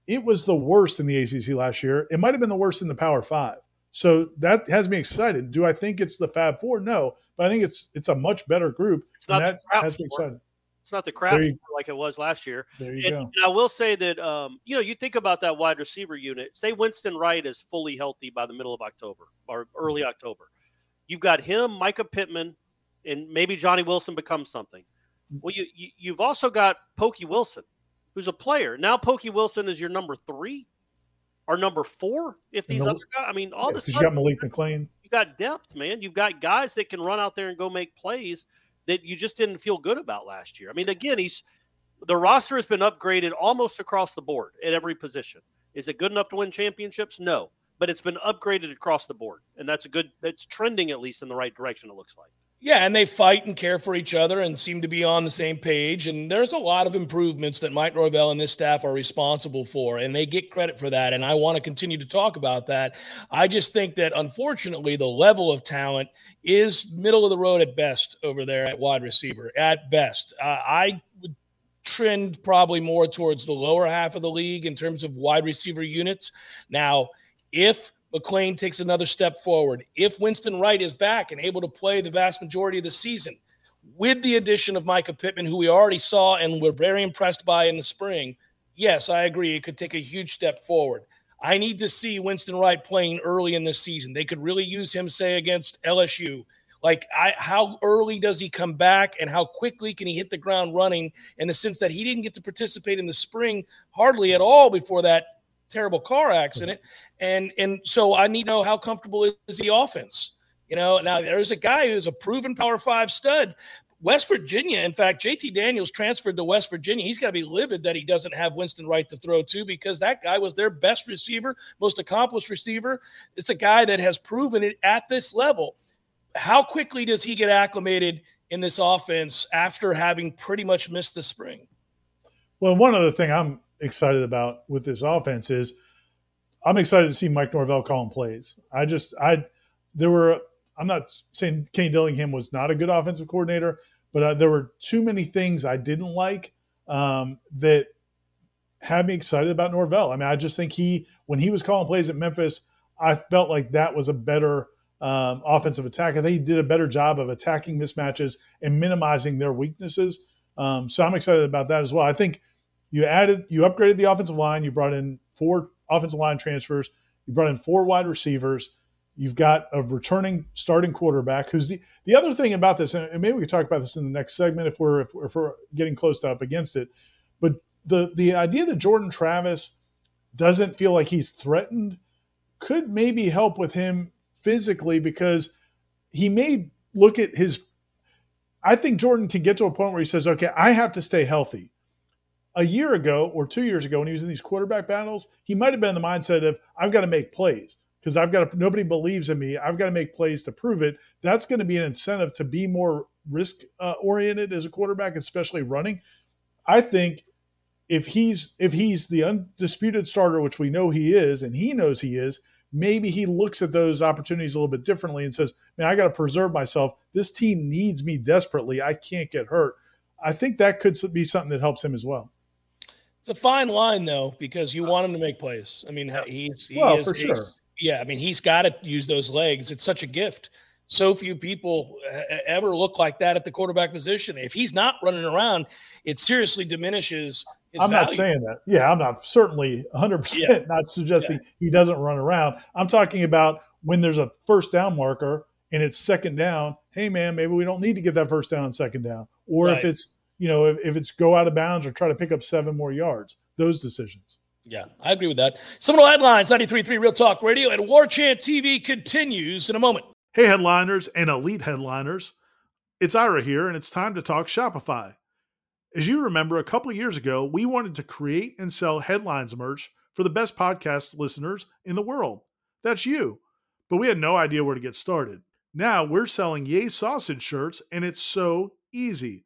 Speaker 4: It was the worst in the ACC last year. It might have been the worst in the Power Five. So that has me excited. Do I think it's the Fab Four? No, but I think it's it's a much better group.
Speaker 3: It's not
Speaker 4: that
Speaker 3: has me excited. It's not the crap you, like it was last year.
Speaker 4: There you and,
Speaker 3: go. And I will say that um, you know you think about that wide receiver unit. Say Winston Wright is fully healthy by the middle of October or early October. You've got him, Mycah Pittman, and maybe Johnny Wilson becomes something. Well, you, you have also got Pokey Wilson, who's a player now. Pokey Wilson is your number three or number four. If these the, other guys, I mean, all yeah, the
Speaker 4: you got Malik McClain
Speaker 3: got depth, man. You've got guys that can run out there and go make plays that you just didn't feel good about last year. I mean, again, he's the roster has been upgraded almost across the board at every position. Is it good enough to win championships? No, but it's been upgraded across the board, and that's a good. That's trending at least in the right direction. It looks like.
Speaker 2: Yeah, and they fight and care for each other and seem to be on the same page. And there's a lot of improvements that Mike Norvell and this staff are responsible for, and they get credit for that. And I want to continue to talk about that. I just think that unfortunately, the level of talent is middle of the road at best over there at wide receiver. At best, uh, I would trend probably more towards the lower half of the league in terms of wide receiver units. Now, if McClain takes another step forward. If Winston Wright is back and able to play the vast majority of the season, with the addition of Mycah Pittman, who we already saw and were very impressed by in the spring, yes, I agree. It could take a huge step forward. I need to see Winston Wright playing early in this season. They could really use him, say, against LSU. Like, I, how early does he come back, and how quickly can he hit the ground running? In the sense that he didn't get to participate in the spring hardly at all before that terrible car accident. And and so I need to know how comfortable is the offense. You know, now there's a guy who's a proven power five stud. West Virginia, in fact, JT Daniels transferred to West Virginia. He's got to be livid that he doesn't have Winston Wright to throw to because that guy was their best receiver, most accomplished receiver. It's a guy that has proven it at this level. How quickly does he get acclimated in this offense after having pretty much missed the spring?
Speaker 4: Well, one other thing I'm excited about with this offense is I'm excited to see Mike Norvell calling plays. I just I there were I'm not saying Kane Dillingham was not a good offensive coordinator, but uh, there were too many things I didn't like um, that had me excited about Norvell. I mean, I just think he when he was calling plays at Memphis, I felt like that was a better um, offensive attack. I think he did a better job of attacking mismatches and minimizing their weaknesses. Um, so I'm excited about that as well. I think you added, you upgraded the offensive line. You brought in four offensive line transfers. You brought in four wide receivers. You've got a returning starting quarterback. Who's the the other thing about this, and maybe we can talk about this in the next segment if we're if, if we're getting close to up against it. But the the idea that Jordan Travis doesn't feel like he's threatened could maybe help with him physically because he may look at his. I think Jordan can get to a point where he says, "Okay, I have to stay healthy." A year ago or two years ago when he was in these quarterback battles, he might have been in the mindset of I've got to make plays because I've got to, nobody believes in me. I've got to make plays to prove it. That's going to be an incentive to be more risk uh, oriented as a quarterback, especially running. I think if he's if he's the undisputed starter, which we know he is, and he knows he is, maybe he looks at those opportunities a little bit differently and says, "Man, I got to preserve myself. This team needs me desperately. I can't get hurt." I think that could be something that helps him as well.
Speaker 2: It's a fine line though, because you want him to make plays. I mean, he's he
Speaker 4: well,
Speaker 2: is,
Speaker 4: for sure.
Speaker 2: Yeah, I mean, he's got to use those legs. It's such a gift. So few people ever look like that at the quarterback position. If he's not running around, it seriously diminishes.
Speaker 4: I'm
Speaker 2: value.
Speaker 4: not saying that. Yeah, I'm not certainly 100 yeah. percent not suggesting yeah. he doesn't run around. I'm talking about when there's a first down marker and it's second down. Hey man, maybe we don't need to get that first down and second down. Or right. if it's you know, if, if it's go out of bounds or try to pick up seven more yards, those decisions.
Speaker 2: Yeah, I agree with that. Seminole Headlines 93.3 Real Talk Radio and War Chant TV continues in a moment.
Speaker 4: Hey, headliners and elite headliners. It's Ira here, and it's time to talk Shopify. As you remember, a couple years ago, we wanted to create and sell headlines merch for the best podcast listeners in the world. That's you. But we had no idea where to get started. Now we're selling Yay Sausage shirts, and it's so easy.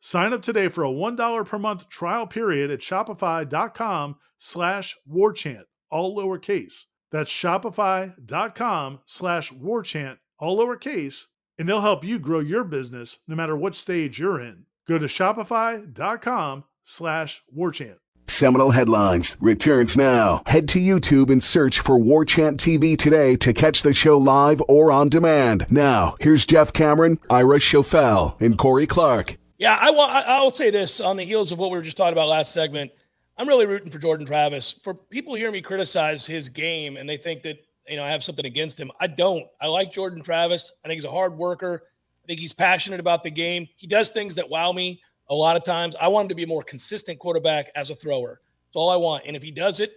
Speaker 4: Sign up today for a $1 per month trial period at shopify.com slash warchant, all lowercase. That's shopify.com slash warchant, all lowercase, and they'll help you grow your business no matter what stage you're in. Go to shopify.com slash warchant.
Speaker 1: Seminole Headlines returns now. Head to YouTube and search for War Chant TV today to catch the show live or on demand. Now, here's Jeff Cameron, Ira Schoffel, and Corey Clark.
Speaker 2: Yeah, I, will say this on the heels of what we were just talking about last segment. I'm really rooting for Jordan Travis. For people hear me criticize his game and they think that you know I have something against him, I don't. I like Jordan Travis. I think he's a hard worker. I think he's passionate about the game. He does things that wow me a lot of times. I want him to be a more consistent quarterback as a thrower. That's all I want. And if he does it,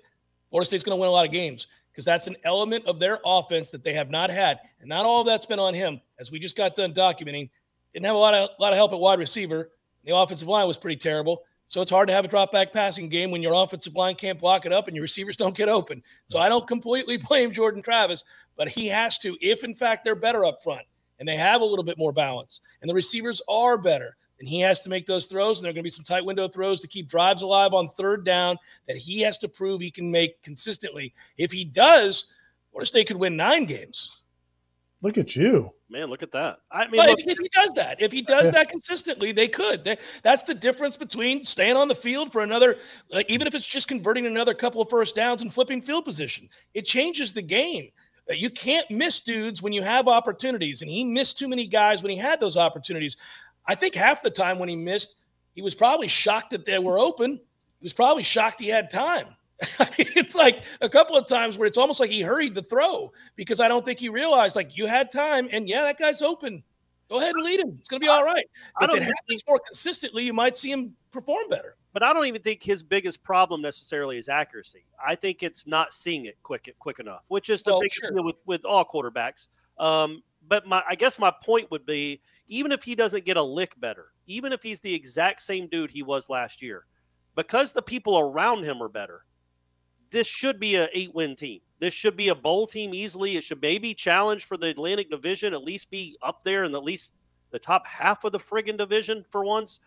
Speaker 2: Florida State's going to win a lot of games because that's an element of their offense that they have not had. And not all of that's been on him, as we just got done documenting. Didn't have a lot of a lot of help at wide receiver. The offensive line was pretty terrible. So it's hard to have a drop back passing game when your offensive line can't block it up and your receivers don't get open. So I don't completely blame Jordan Travis, but he has to, if in fact they're better up front and they have a little bit more balance and the receivers are better, and he has to make those throws, and there are going to be some tight window throws to keep drives alive on third down that he has to prove he can make consistently. If he does, Florida State could win nine games.
Speaker 4: Look at you.
Speaker 3: Man, look at that. I mean,
Speaker 2: look, if, if, he does that, if he does yeah. that consistently, they could. They, that's the difference between staying on the field for another, like, even if it's just converting another couple of first downs and flipping field position. It changes the game. Uh, you can't miss dudes when you have opportunities, and he missed too many guys when he had those opportunities. I think half the time when he missed, he was probably shocked that they were open. He was probably shocked he had time. I mean, it's like a couple of times where it's almost like he hurried the throw because I don't think he realized like you had time and yeah, that guy's open. Go ahead and lead him. It's going to be all right. If it happens think, more consistently, you might see him perform better.
Speaker 3: But I don't even think his biggest problem necessarily is accuracy. I think it's not seeing it quick quick enough, which is the well, big sure. deal with with all quarterbacks. Um, but my I guess my point would be even if he doesn't get a lick better, even if he's the exact same dude he was last year, because the people around him are better, this should be an eight win team. This should be a bowl team easily. It should maybe challenge for the Atlantic Division, at least be up there in at least the top half of the friggin' division for once.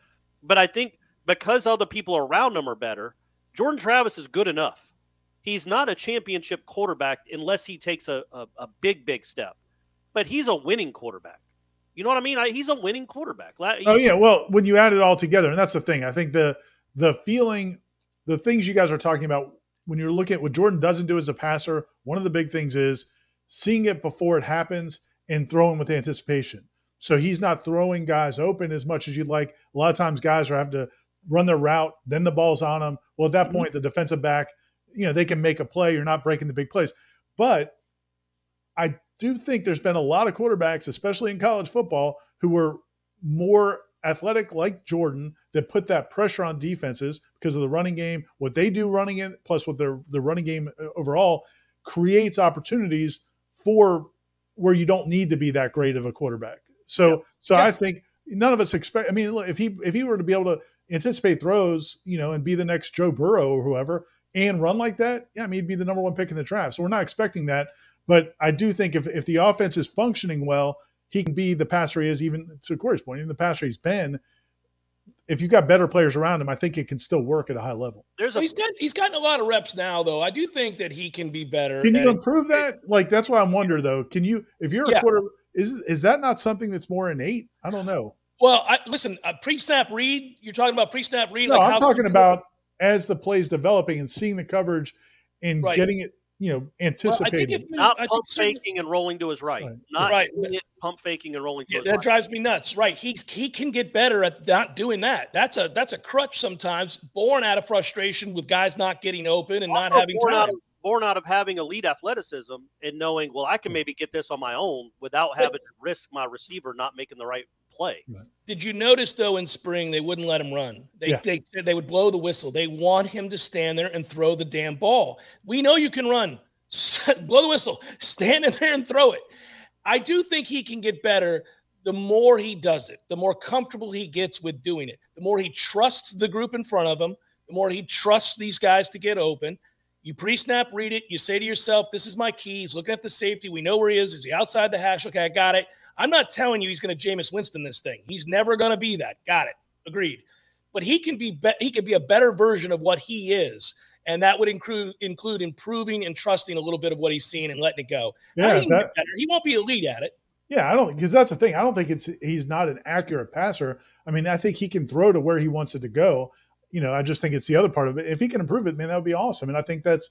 Speaker 3: But I think because the people around them are better, Jordan Travis is good enough. He's not a championship quarterback unless he takes a, a, a big, big step. But he's a winning quarterback. You know what I mean? I, he's a winning quarterback.
Speaker 4: He's, oh yeah. Well, when you add it all together, and that's the thing. I think the the feeling, the things you guys are talking about when you're looking at what Jordan doesn't do as a passer. One of the big things is seeing it before it happens and throwing with anticipation. So he's not throwing guys open as much as you'd like. A lot of times, guys are having to run their route, then the ball's on them. Well, at that mm-hmm. point, the defensive back, you know, they can make a play. You're not breaking the big plays. But I do think there's been a lot of quarterbacks, especially in college football, who were more athletic like Jordan that put that pressure on defenses because of the running game. What they do running in, plus what their the running game uh, overall creates opportunities for where you don't need to be that great of a quarterback. So, yeah. so yeah. I think none of us expect. I mean, if he if he were to be able to anticipate throws, you know, and be the next Joe Burrow or whoever and run like that, yeah, I mean, he'd be the number one pick in the draft. So we're not expecting that. But I do think if, if the offense is functioning well, he can be the passer he is, even to Corey's point, in the passer he's been. If you've got better players around him, I think it can still work at a high level.
Speaker 2: There's a, well, he's got he's gotten a lot of reps now, though. I do think that he can be better.
Speaker 4: Can you improve that? Like that's why I'm wondering though. Can you, if you're yeah. a quarter, is is that not something that's more innate? I don't know.
Speaker 2: Well, I, listen, uh, pre-snap read. You're talking about pre-snap read.
Speaker 4: No, like I'm talking about as the play's developing and seeing the coverage and right. getting it, you know, anticipating.
Speaker 3: Well, not pump faking and rolling to his right. right. Not right. It, pump faking and rolling to yeah, his
Speaker 2: that
Speaker 3: right.
Speaker 2: drives me nuts. Right. He's he can get better at not doing that. That's a that's a crutch sometimes, born out of frustration with guys not getting open and also not having
Speaker 3: born
Speaker 2: time.
Speaker 3: Out of, born out of having elite athleticism and knowing, well, I can hmm. maybe get this on my own without having to risk my receiver not making the right play.
Speaker 2: Did you notice though in spring they wouldn't let him run? They, yeah. they they would blow the whistle. They want him to stand there and throw the damn ball. We know you can run. blow the whistle. Stand in there and throw it. I do think he can get better the more he does it, the more comfortable he gets with doing it, the more he trusts the group in front of him, the more he trusts these guys to get open. You pre snap read it. You say to yourself, This is my key. He's looking at the safety. We know where he is. Is he outside the hash? Okay, I got it. I'm not telling you he's going to Jameis Winston this thing. He's never going to be that. Got it. Agreed. But he can be, be he can be a better version of what he is, and that would include include improving and trusting a little bit of what he's seen and letting it go.
Speaker 4: Yeah,
Speaker 2: that, he won't be elite at it.
Speaker 4: Yeah, I don't because that's the thing. I don't think it's he's not an accurate passer. I mean, I think he can throw to where he wants it to go. You know, I just think it's the other part of it. If he can improve it, man, that would be awesome. And I think that's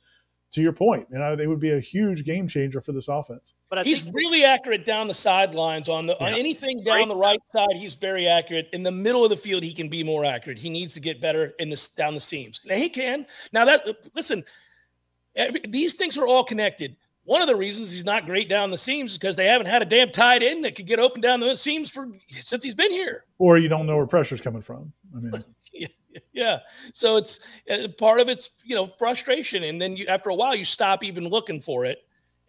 Speaker 4: to your point, you know, they would be a huge game changer for this offense.
Speaker 2: But he's really accurate down the sidelines on the yeah. on anything down the right side. He's very accurate. In the middle of the field, he can be more accurate. He needs to get better in this down the seams. Now he can. Now that listen, every, these things are all connected. One of the reasons he's not great down the seams is because they haven't had a damn tight end that could get open down the seams for since he's been here.
Speaker 4: Or you don't know where pressure's coming from. I mean,
Speaker 2: yeah. So it's uh, part of it's you know frustration, and then you after a while you stop even looking for it,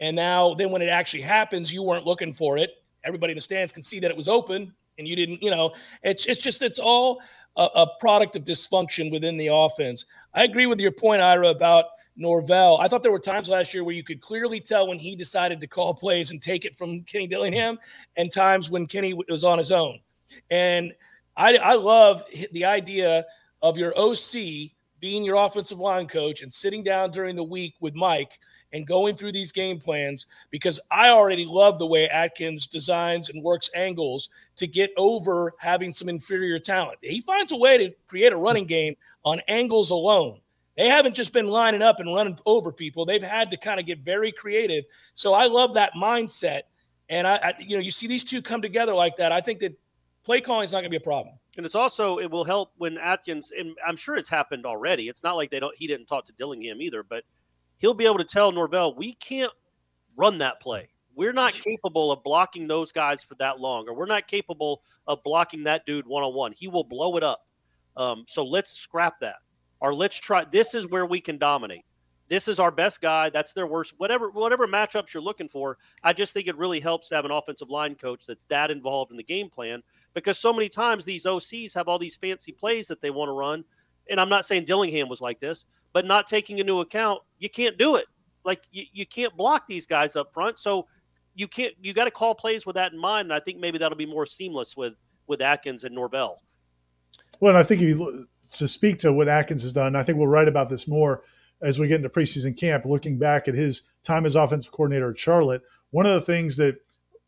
Speaker 2: and now then when it actually happens, you weren't looking for it. Everybody in the stands can see that it was open, and you didn't. You know, it's it's just it's all a, a product of dysfunction within the offense. I agree with your point, Ira, about Norvell. I thought there were times last year where you could clearly tell when he decided to call plays and take it from Kenny Dillingham, and times when Kenny was on his own. And I, I love the idea of your OC being your offensive line coach and sitting down during the week with Mike and going through these game plans because I already love the way Atkins designs and works angles to get over having some inferior talent. He finds a way to create a running game on angles alone. They haven't just been lining up and running over people. They've had to kind of get very creative. So I love that mindset. And I, I you know, you see these two come together like that. I think that play calling is not going to be a problem.
Speaker 3: And it's also it will help when Atkins and I'm sure it's happened already. It's not like they don't he didn't talk to Dillingham either, but he'll be able to tell Norvell we can't run that play. We're not capable of blocking those guys for that long, or we're not capable of blocking that dude one on one. He will blow it up. Um, so let's scrap that, or let's try. This is where we can dominate. This is our best guy. That's their worst. Whatever whatever matchups you're looking for, I just think it really helps to have an offensive line coach that's that involved in the game plan because so many times these OCs have all these fancy plays that they want to run. And I'm not saying Dillingham was like this, but not taking into account, you can't do it. Like you, you can't block these guys up front. So you can't, you got to call plays with that in mind. And I think maybe that'll be more seamless with, with Atkins and Norvell.
Speaker 4: Well, and I think if you to speak to what Atkins has done, I think we'll write about this more as we get into preseason camp, looking back at his time as offensive coordinator at Charlotte. One of the things that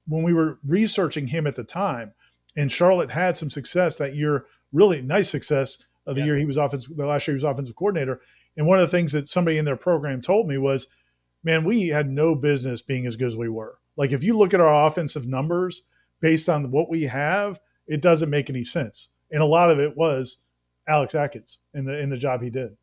Speaker 4: when we were researching him at the time, and Charlotte had some success that year, really nice success of the yeah. year he was offensive, the last year he was offensive coordinator. And one of the things that somebody in their program told me was, man, we had no business being as good as we were. Like if you look at our offensive numbers based on what we have, it doesn't make any sense. And a lot of it was Alex Atkins in the in the job he did.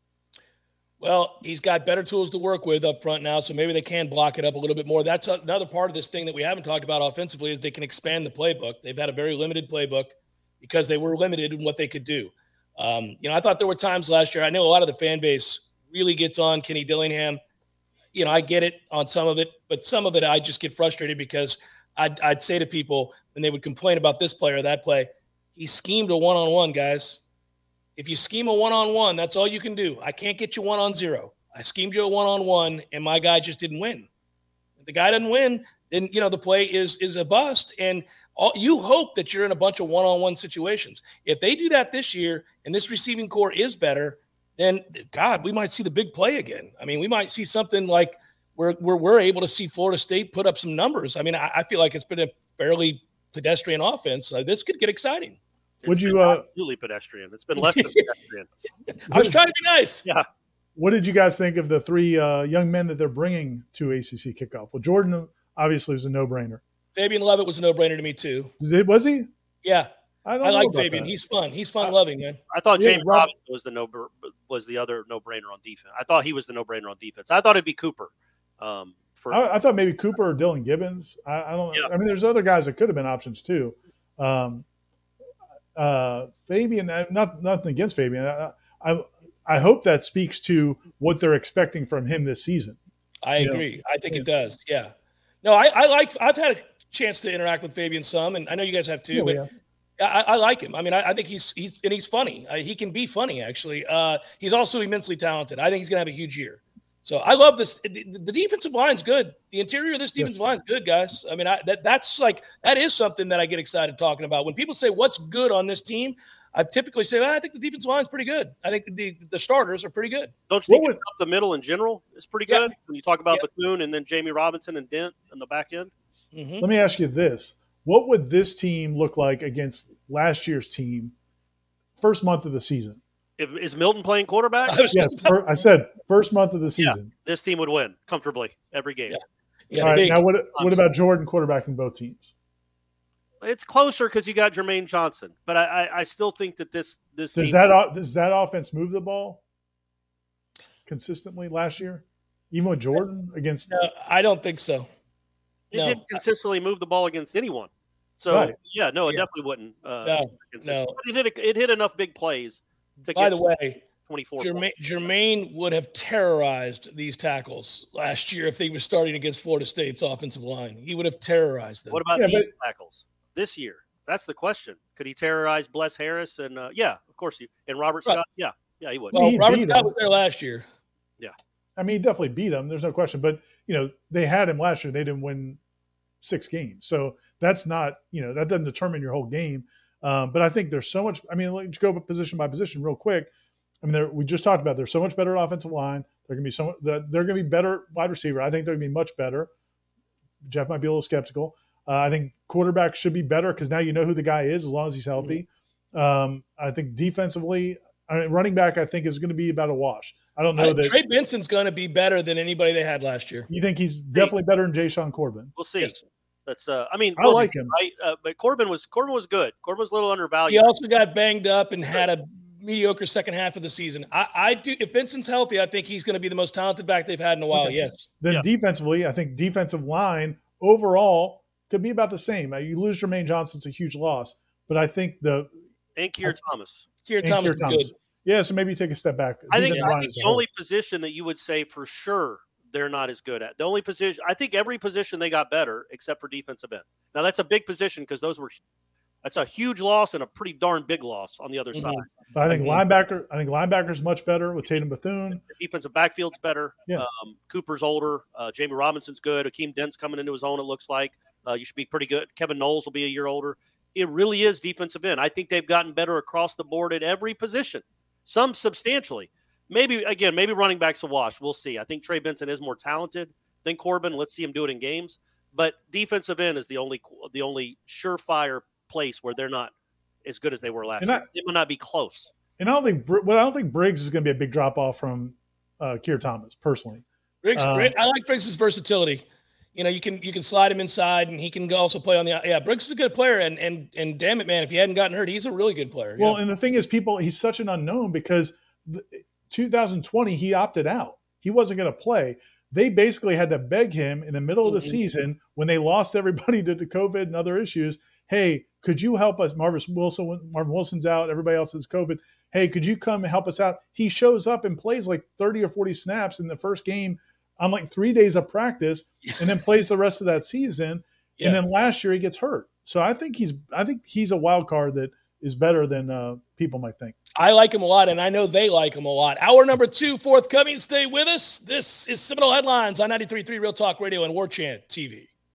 Speaker 2: Well, he's got better tools to work with up front now, so maybe they can block it up a little bit more. That's another part of this thing that we haven't talked about offensively is they can expand the playbook. They've had a very limited playbook because they were limited in what they could do. Um, you know, I thought there were times last year. I know a lot of the fan base really gets on Kenny Dillingham. You know, I get it on some of it, but some of it I just get frustrated because I'd, I'd say to people when they would complain about this play or that play, he schemed a one-on-one, guys. If you scheme a one on one, that's all you can do. I can't get you one on zero. I schemed you a one on one, and my guy just didn't win. If the guy doesn't win, then you know the play is is a bust. And all, you hope that you're in a bunch of one on one situations. If they do that this year, and this receiving core is better, then God, we might see the big play again. I mean, we might see something like where, where we're able to see Florida State put up some numbers. I mean, I, I feel like it's been a fairly pedestrian offense. Uh, this could get exciting.
Speaker 3: It's
Speaker 4: Would you,
Speaker 3: been
Speaker 4: uh,
Speaker 3: absolutely pedestrian? It's been less than pedestrian.
Speaker 2: I was trying to be nice.
Speaker 3: Yeah.
Speaker 4: What did you guys think of the three uh, young men that they're bringing to ACC kickoff? Well, Jordan obviously was a no-brainer.
Speaker 2: Fabien Lovett was a no brainer to me too.
Speaker 4: Did- Was he?
Speaker 2: Yeah,
Speaker 4: I don't
Speaker 2: I like Fabien.
Speaker 4: that.
Speaker 2: He's fun. He's fun loving, man.
Speaker 3: I thought
Speaker 4: Yeah,
Speaker 3: James
Speaker 4: Rob-
Speaker 3: Robinson was the no was the other no brainer on defense. I thought he was the no brainer on defense. I thought it'd be Cooper. Um, for
Speaker 4: I, I thought maybe Cooper or Dillan Gibbons. I, I don't.
Speaker 3: Yeah.
Speaker 4: I mean, there's other guys that could have been options too. Um, uh, Fabien, uh, not nothing against Fabien. I, I I hope that speaks to what they're expecting from him this season.
Speaker 2: I
Speaker 4: Yeah.
Speaker 2: agree. I think it does. Yeah. No, I, I like. I've had a chance to interact with Fabien some, and I know you guys have too.
Speaker 4: Yeah,
Speaker 2: but
Speaker 4: have.
Speaker 2: I, I like him. I mean, I, I think he's he's and he's funny. Uh, he can be funny actually. Uh, he's also immensely talented. I think he's gonna have a huge year. So I love this. The, the defensive line's good. The interior of this defensive
Speaker 4: Yes.
Speaker 2: line's good, guys. I mean, I, that that's like that is something that I get excited talking about. When people say what's good on this team, I typically say well, I think the defensive line's pretty good. I think the the starters are pretty good.
Speaker 3: don't you think
Speaker 4: What would-
Speaker 3: up the middle in general is pretty
Speaker 2: Yeah.
Speaker 3: good when you talk about Bethune and then Jamie Robinson and Dent in the back end?
Speaker 2: Mhm.
Speaker 4: Let me ask you this: What would this team look like against last year's team, first month of the season?
Speaker 3: If, is Milton playing quarterback?
Speaker 4: Yes, fir- I said first month of the
Speaker 3: Yeah.
Speaker 4: season.
Speaker 3: this team would win comfortably every game.
Speaker 2: Yeah. yeah,
Speaker 4: All right.
Speaker 2: big.
Speaker 4: Now, what what about Jordan quarterbacking both teams?
Speaker 3: It's closer because you got Jermaine Johnson, but I, I, I still think that this this
Speaker 4: Does
Speaker 3: team,
Speaker 4: that o- does that offense move the ball consistently last year, even with Jordan against?
Speaker 2: No, I don't think so.
Speaker 3: it
Speaker 2: no.
Speaker 3: didn't consistently move the ball against anyone. So
Speaker 4: Right.
Speaker 3: yeah, no, it
Speaker 2: Yeah.
Speaker 3: definitely wouldn't. Uh,
Speaker 2: No, no.
Speaker 3: But it hit it hit enough big plays to
Speaker 2: By
Speaker 3: get
Speaker 2: the way,
Speaker 3: twenty four.
Speaker 2: Jermaine, Jermaine would have terrorized these tackles last year if they were starting against Florida State's offensive line. He would have terrorized them.
Speaker 3: What about
Speaker 4: Yeah,
Speaker 3: these tackles this year? That's the question. Could he terrorize Bless Harris and uh, yeah, of course he and Robert
Speaker 2: Right.
Speaker 3: Scott? Yeah, yeah, he would.
Speaker 2: well,
Speaker 4: He
Speaker 2: Robert Scott
Speaker 4: him.
Speaker 2: was there last year.
Speaker 4: Yeah, I mean, he definitely beat them. There's no question. But you know, they had him last year. They didn't win six games, so that's not you know that doesn't determine your whole game. Um, but I think there's so much. I mean, let's go position by position real quick. I mean, we just talked about there's so much better offensive line. They're going to be so they're going to be better wide receiver. I think they're going to be much better. Jeff might be a little skeptical. Uh, I think quarterback should be better because now you know who the guy is as long as he's healthy. Um, I think defensively, I mean, running back, I think is going to be about a wash. I don't know
Speaker 2: I-
Speaker 4: that
Speaker 2: Trey Benson's going to be better than anybody they had last year.
Speaker 4: you think he's definitely better than Jashaun Corbin.
Speaker 3: We'll see.
Speaker 2: Yes.
Speaker 3: That's uh, I mean,
Speaker 4: I like him.
Speaker 3: right? Uh, but Corbin was Corbin was good. Corbin was a little undervalued.
Speaker 2: He also got banged up and had a mediocre second half of the season. I, I do. If Benson's healthy, I think he's going to be the most talented back they've had in a while.
Speaker 4: Okay.
Speaker 2: Yes.
Speaker 4: Then
Speaker 3: Yeah.
Speaker 4: defensively, I think defensive line overall could be about the same. Uh, You lose Jermaine Johnson, it's a huge loss. But I think the
Speaker 3: and Keir Thomas.
Speaker 4: Keir
Speaker 2: Thomas
Speaker 4: Keir
Speaker 2: is
Speaker 4: Thomas.
Speaker 2: good.
Speaker 4: Yeah, so maybe take a step back.
Speaker 3: I think,
Speaker 4: Defensive
Speaker 3: I think the only position that you would say for sure they're not as good at. The only position I think every position they got better except for defensive end. Now that's a big position because those were that's a huge loss and a pretty darn big loss on the other
Speaker 2: Mhm.
Speaker 3: side.
Speaker 4: But I think
Speaker 2: Mhm.
Speaker 4: linebacker. I think linebacker's much better with Tatum Bethune.
Speaker 3: Defensive backfield's better.
Speaker 4: Yeah.
Speaker 3: Um, Cooper's older. Uh, Jamie Robinson's good. Akeem Dent's coming into his own. It looks like uh, you should be pretty good. Kevin Knowles will be a year older. It really is defensive end. I think they've gotten better across the board at every position. Some substantially. Maybe again, maybe running backs a wash. We'll see. I think Trey Benson is more talented than Corbin. Let's see him do it in games. But defensive end is the only the only surefire place where they're not as good as they were last
Speaker 4: And
Speaker 3: year.
Speaker 4: I-
Speaker 3: it will not be close.
Speaker 4: And I don't think Br- well, I don't think Briggs is going to be a big drop off from uh, Keir Thomas personally.
Speaker 2: Briggs,
Speaker 4: Um,
Speaker 2: Brig- I like Briggs' versatility. You know, you can you can slide him inside, and he can also play on the yeah. Briggs is a good player, and and and damn it, man, if he hadn't gotten hurt, he's a really good player.
Speaker 4: Well,
Speaker 2: yeah.
Speaker 4: and the thing is, people, he's such an unknown because the, 2020 he opted out. He wasn't going to play. They basically had to beg him in the middle of the
Speaker 2: Mhm.
Speaker 4: season when they lost everybody to, to COVID and other issues. Hey, could you help us? Marvin Wilson, Marvin Wilson's out. Everybody else has COVID. Hey, could you come and help us out? He shows up and plays like 30 or 40 snaps in the first game on like three days of practice, and then plays the rest of that season.
Speaker 2: Yeah.
Speaker 4: And then last year he gets hurt. So I think he's I think he's a wild card that is better than uh, people might think.
Speaker 2: I like him a lot, and I know they like him a lot. Hour number two forthcoming. Stay with us. This is Seminole Headlines on 93.3 Real Talk Radio and War Chant TV.